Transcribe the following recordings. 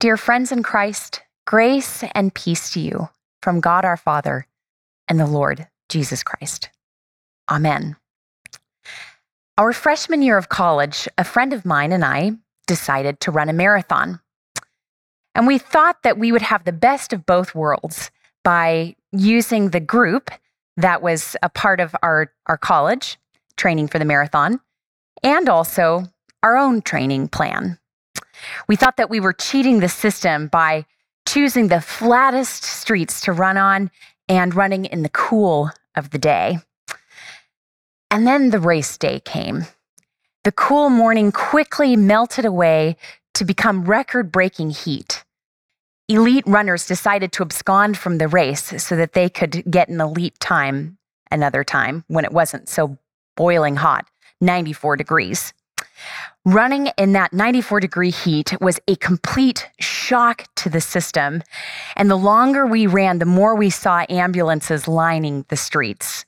Dear friends in Christ, grace and peace to you from God our Father and the Lord Jesus Christ. Amen. Our freshman year of college, a friend of mine and I decided to run a marathon. And we thought that we would have the best of both worlds by using the group that was a part of our, our college training for the marathon and also our own training plan. We thought that we were cheating the system by choosing the flattest streets to run on and running in the cool of the day. And then the race day came. The cool morning quickly melted away to become record breaking heat. Elite runners decided to abscond from the race so that they could get an elite time another time when it wasn't so boiling hot, 94 degrees. Running in that 94 degree heat was a complete shock to the system. And the longer we ran, the more we saw ambulances lining the streets.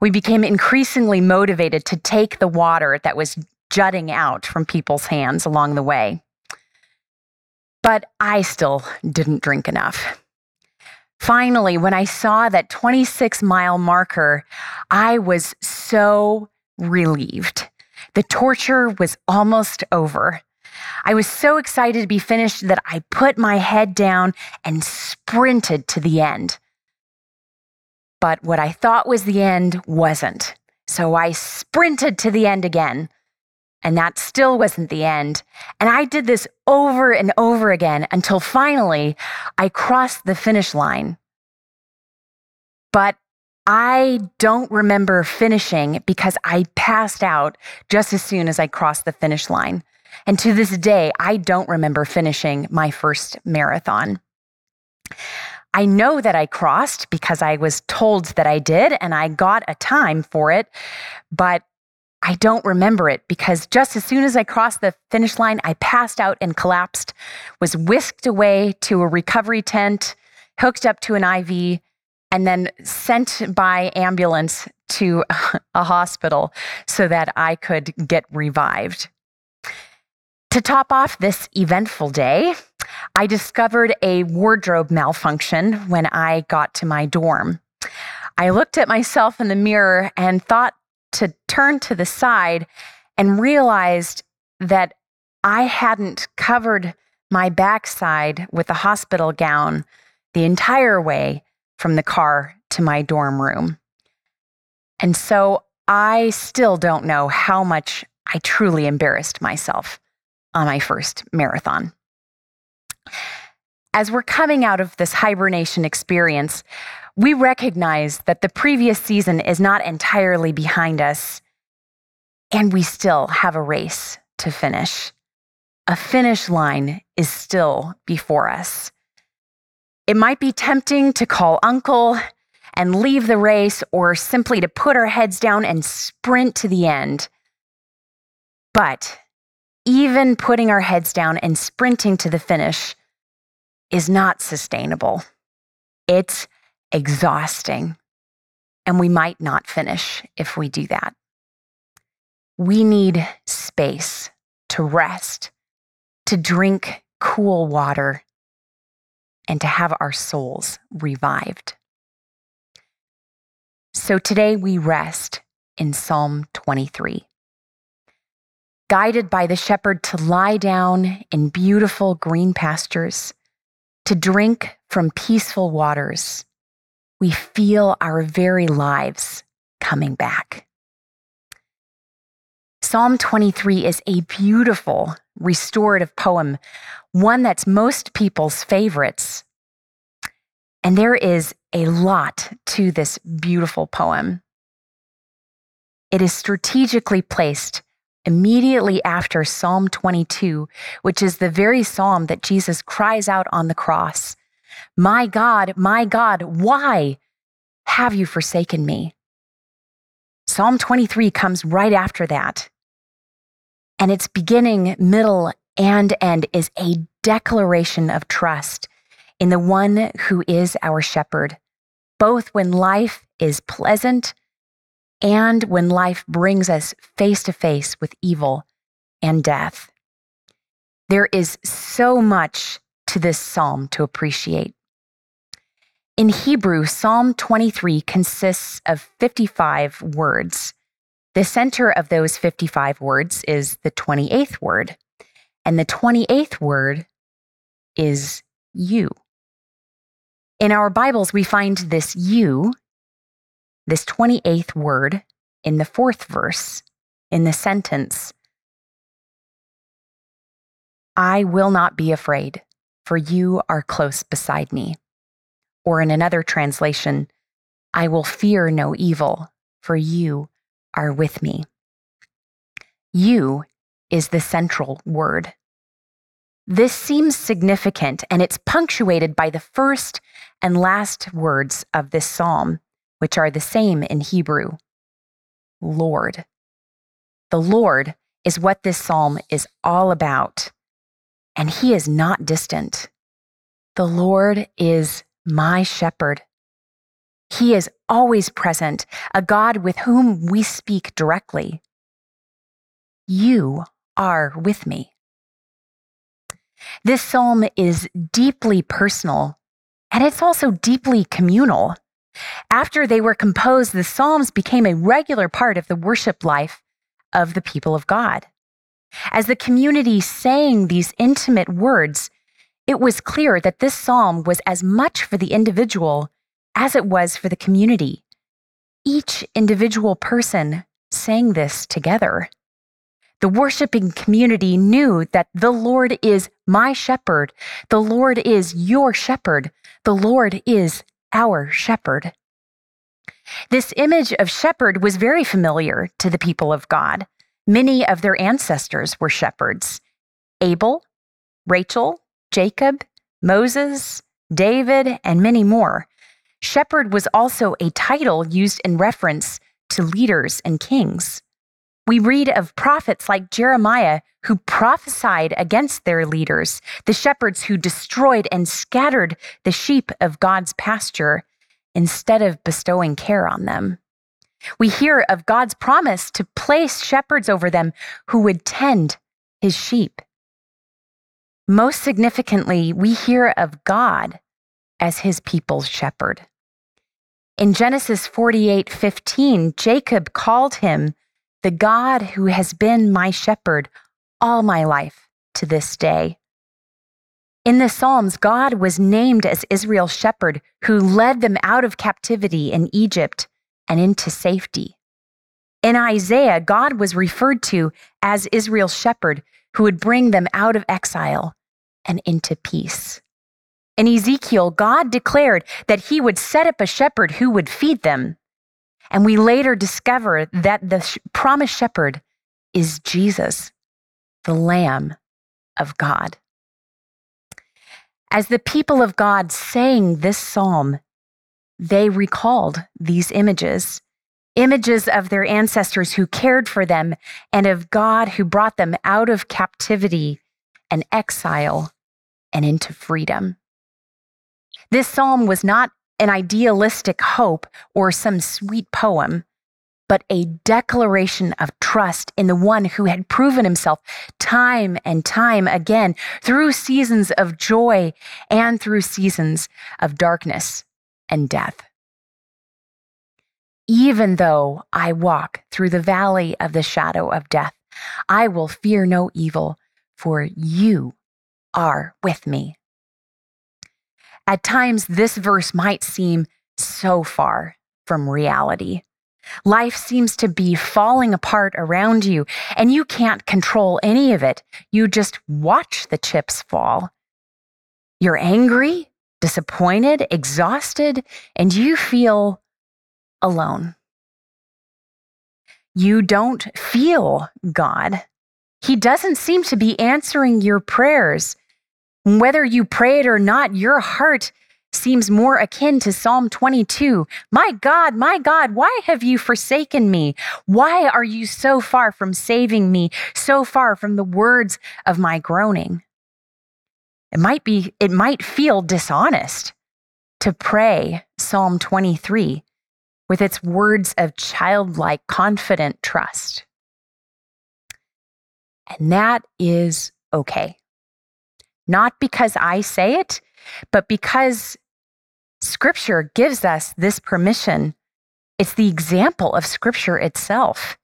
We became increasingly motivated to take the water that was jutting out from people's hands along the way. But I still didn't drink enough. Finally, when I saw that 26 mile marker, I was so relieved. The torture was almost over. I was so excited to be finished that I put my head down and sprinted to the end. But what I thought was the end wasn't. So I sprinted to the end again. And that still wasn't the end. And I did this over and over again until finally I crossed the finish line. But I don't remember finishing because I passed out just as soon as I crossed the finish line. And to this day, I don't remember finishing my first marathon. I know that I crossed because I was told that I did and I got a time for it, but I don't remember it because just as soon as I crossed the finish line, I passed out and collapsed, was whisked away to a recovery tent, hooked up to an IV, and then sent by ambulance to a hospital so that I could get revived. To top off this eventful day, I discovered a wardrobe malfunction when I got to my dorm. I looked at myself in the mirror and thought to turn to the side and realized that I hadn't covered my backside with a hospital gown the entire way from the car to my dorm room. And so I still don't know how much I truly embarrassed myself on my first marathon. As we're coming out of this hibernation experience, we recognize that the previous season is not entirely behind us, and we still have a race to finish. A finish line is still before us. It might be tempting to call uncle and leave the race or simply to put our heads down and sprint to the end. But even putting our heads down and sprinting to the finish is not sustainable. It's exhausting, and we might not finish if we do that. We need space to rest, to drink cool water, and to have our souls revived. So today we rest in Psalm 23. Guided by the shepherd to lie down in beautiful green pastures, to drink from peaceful waters, we feel our very lives coming back. Psalm 23 is a beautiful restorative poem, one that's most people's favorites. And there is a lot to this beautiful poem. It is strategically placed immediately after Psalm 22, which is the very psalm that Jesus cries out on the cross My God, my God, why have you forsaken me? Psalm 23 comes right after that and its beginning, middle, and end is a declaration of trust in the one who is our shepherd, both when life is pleasant and when life brings us face to face with evil and death. There is so much to this psalm to appreciate. In Hebrew, Psalm 23 consists of 55 words. The center of those 55 words is the 28th word, and the 28th word is you. In our Bibles, we find this you, this 28th word, in the fourth verse, in the sentence I will not be afraid, for you are close beside me. Or in another translation, I will fear no evil, for you are with me. You is the central word. This seems significant, and it's punctuated by the first and last words of this psalm, which are the same in Hebrew Lord. The Lord is what this psalm is all about, and He is not distant. The Lord is my shepherd. He is always present, a God with whom we speak directly. You are with me. This psalm is deeply personal and it's also deeply communal. After they were composed, the Psalms became a regular part of the worship life of the people of God. As the community sang these intimate words, it was clear that this psalm was as much for the individual as it was for the community. Each individual person sang this together. The worshiping community knew that the Lord is my shepherd. The Lord is your shepherd. The Lord is our shepherd. This image of shepherd was very familiar to the people of God. Many of their ancestors were shepherds Abel, Rachel, Jacob, Moses, David, and many more. Shepherd was also a title used in reference to leaders and kings. We read of prophets like Jeremiah who prophesied against their leaders, the shepherds who destroyed and scattered the sheep of God's pasture instead of bestowing care on them. We hear of God's promise to place shepherds over them who would tend his sheep. Most significantly, we hear of God as his people's shepherd. In Genesis 48 15, Jacob called him the God who has been my shepherd all my life to this day. In the Psalms, God was named as Israel's shepherd who led them out of captivity in Egypt and into safety. In Isaiah, God was referred to as Israel's shepherd who would bring them out of exile and into peace. In Ezekiel, God declared that he would set up a shepherd who would feed them. And we later discover that the sh- promised shepherd is Jesus, the Lamb of God. As the people of God sang this psalm, they recalled these images images of their ancestors who cared for them and of God who brought them out of captivity and exile and into freedom. This psalm was not an idealistic hope or some sweet poem, but a declaration of trust in the one who had proven himself time and time again through seasons of joy and through seasons of darkness and death. Even though I walk through the valley of the shadow of death, I will fear no evil, for you are with me. At times, this verse might seem so far from reality. Life seems to be falling apart around you, and you can't control any of it. You just watch the chips fall. You're angry, disappointed, exhausted, and you feel alone. You don't feel God. He doesn't seem to be answering your prayers. Whether you pray it or not, your heart seems more akin to Psalm 22. My God, my God, why have you forsaken me? Why are you so far from saving me, so far from the words of my groaning? It might be, it might feel dishonest to pray Psalm 23 with its words of childlike, confident trust. And that is okay. Not because I say it, but because Scripture gives us this permission. It's the example of Scripture itself.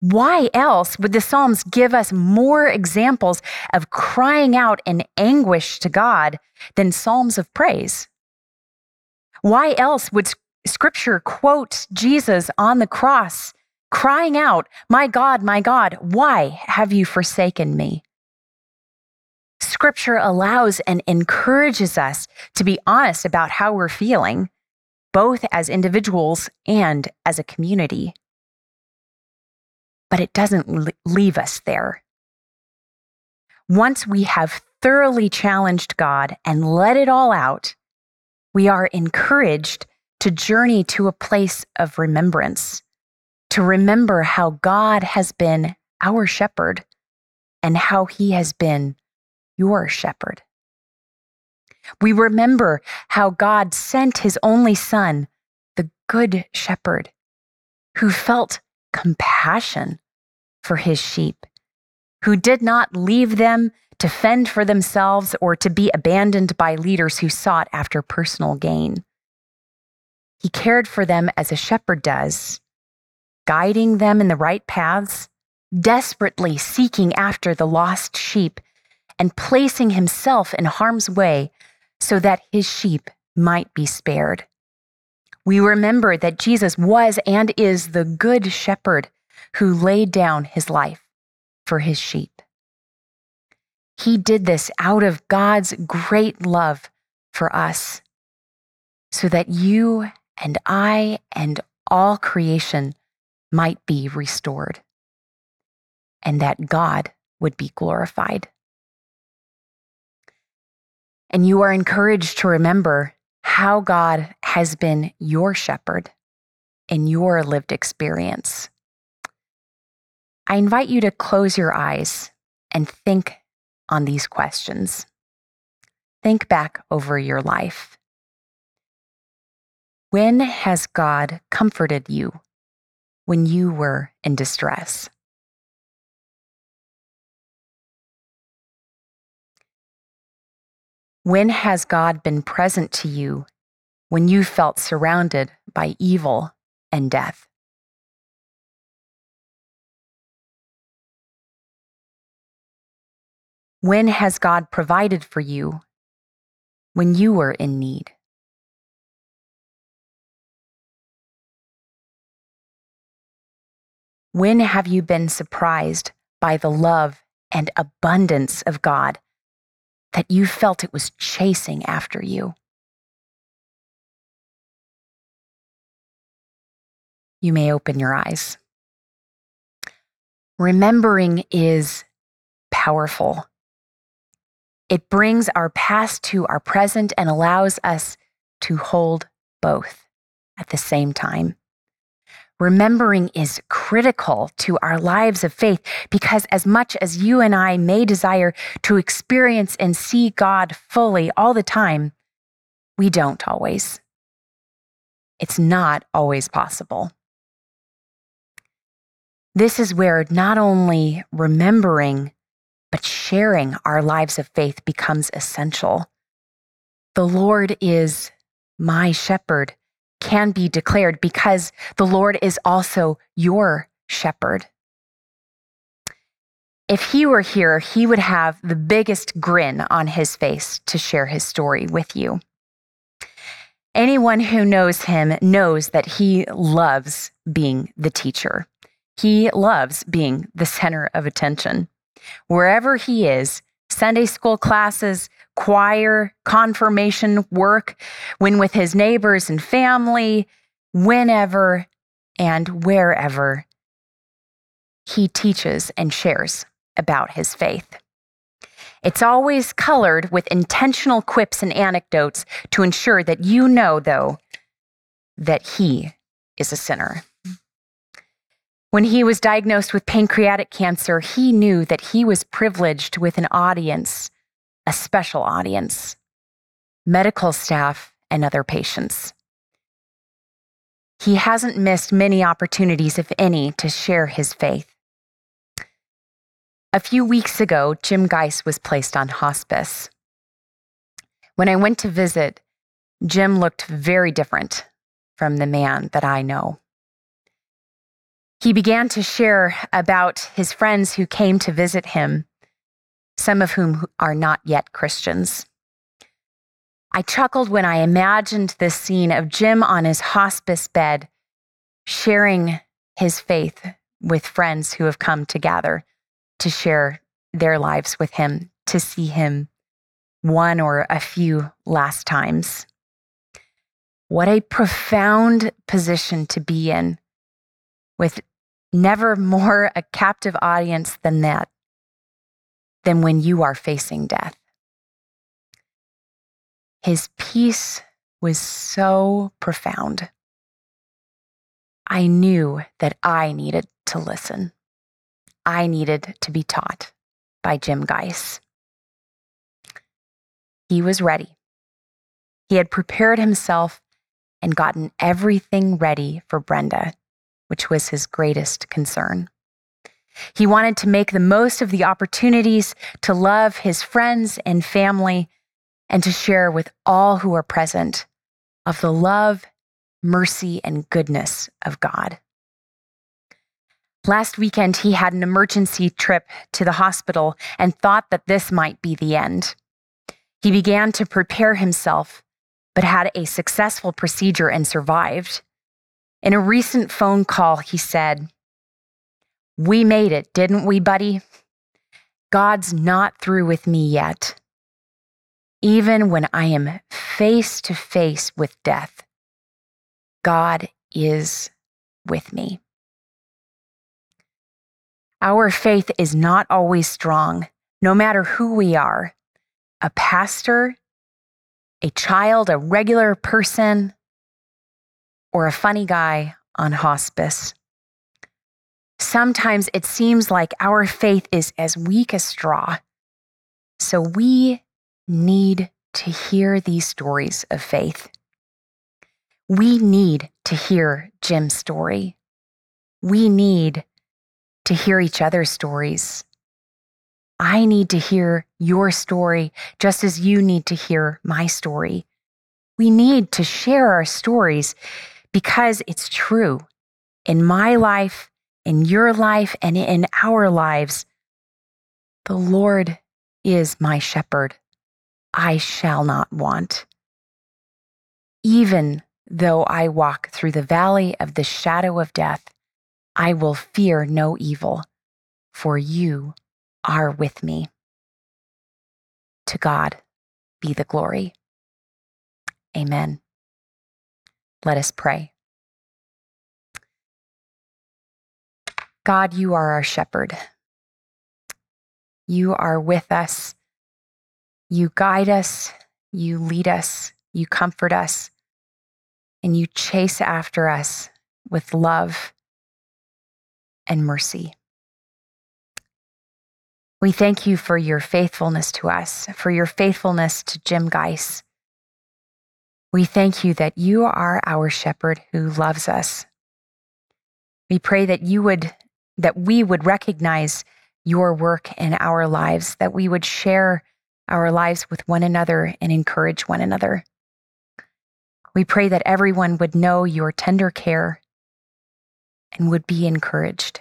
Why else would the Psalms give us more examples of crying out in anguish to God than Psalms of praise? Why else would Scripture quote Jesus on the cross crying out, My God, my God, why have you forsaken me? Scripture allows and encourages us to be honest about how we're feeling, both as individuals and as a community. But it doesn't leave us there. Once we have thoroughly challenged God and let it all out, we are encouraged to journey to a place of remembrance to remember how God has been our shepherd and how he has been your shepherd. We remember how God sent his only son, the good shepherd, who felt compassion for his sheep, who did not leave them to fend for themselves or to be abandoned by leaders who sought after personal gain. He cared for them as a shepherd does guiding them in the right paths, desperately seeking after the lost sheep, and placing himself in harm's way so that his sheep might be spared. We remember that Jesus was and is the good shepherd who laid down his life for his sheep. He did this out of God's great love for us so that you and I and all creation might be restored and that God would be glorified. And you are encouraged to remember how God has been your shepherd in your lived experience. I invite you to close your eyes and think on these questions. Think back over your life. When has God comforted you when you were in distress. When has God been present to you when you felt surrounded by evil and death? When has God provided for you when you were in need? When have you been surprised by the love and abundance of God that you felt it was chasing after you? You may open your eyes. Remembering is powerful. It brings our past to our present and allows us to hold both at the same time remembering is critical to our lives of faith because, as much as you and I may desire to experience and see God fully all the time, we don't always. It's not always possible. This is where not only remembering, but sharing our lives of faith becomes essential. The Lord is my shepherd can be declared because the Lord is also your shepherd. If he were here, he would have the biggest grin on his face to share his story with you. Anyone who knows him knows that he loves being the teacher. He loves being the center of attention. Wherever he is, Sunday school classes, choir, confirmation work, when with his neighbors and family, whenever and wherever he teaches and shares about his faith. It's always colored with intentional quips and anecdotes to ensure that you know, though, that he is a sinner. When he was diagnosed with pancreatic cancer, he knew that he was privileged with an audience, a special audience, medical staff, and other patients. He hasn't missed many opportunities, if any, to share his faith. A few weeks ago, Jim Geis was placed on hospice. When I went to visit, Jim looked very different from the man that I know. He began to share about his friends who came to visit him, some of whom are not yet Christians. I chuckled when I imagined this scene of Jim on his hospice bed, sharing his faith with friends who have come to gather to share their lives with him, to see him one or a few last times. What a profound position to be in with never more a captive audience than that, than when you are facing death. His peace was so profound. I knew that I needed to listen. I needed to be taught by Jim Geis. He was ready. He had prepared himself and gotten everything ready for Brenda, which was his greatest concern. He wanted to make the most of the opportunities to love his friends and family and to share with all who are present of the love, mercy, and goodness of God. Last weekend, he had an emergency trip to the hospital and thought that this might be the end. He began to prepare himself, but had a successful procedure and survived. In a recent phone call, he said, We made it, didn't we, buddy? God's not through with me yet. Even when I am face to face with death, God is with me. Our faith is not always strong, no matter who we are a pastor, a child, a regular person, or a funny guy on hospice. Sometimes it seems like our faith is as weak as straw. So we need to hear these stories of faith. We need to hear Jim's story. We need to hear each other's stories. I need to hear your story just as you need to hear my story. We need to share our stories because it's true. In my life, in your life, and in our lives, the Lord is my shepherd. I shall not want. Even though I walk through the valley of the shadow of death, I will fear no evil, for you are with me. To God be the glory. Amen. Let us pray. God, you are our shepherd. You are with us. You guide us. You lead us. You comfort us. And you chase after us with love and mercy. We thank you for your faithfulness to us, for your faithfulness to Jim Geis. We thank you that you are our shepherd who loves us. We pray that you would that we would recognize your work in our lives, that we would share our lives with one another and encourage one another. We pray that everyone would know your tender care and would be encouraged.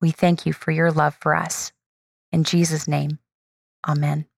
We thank you for your love for us. In Jesus' name, amen.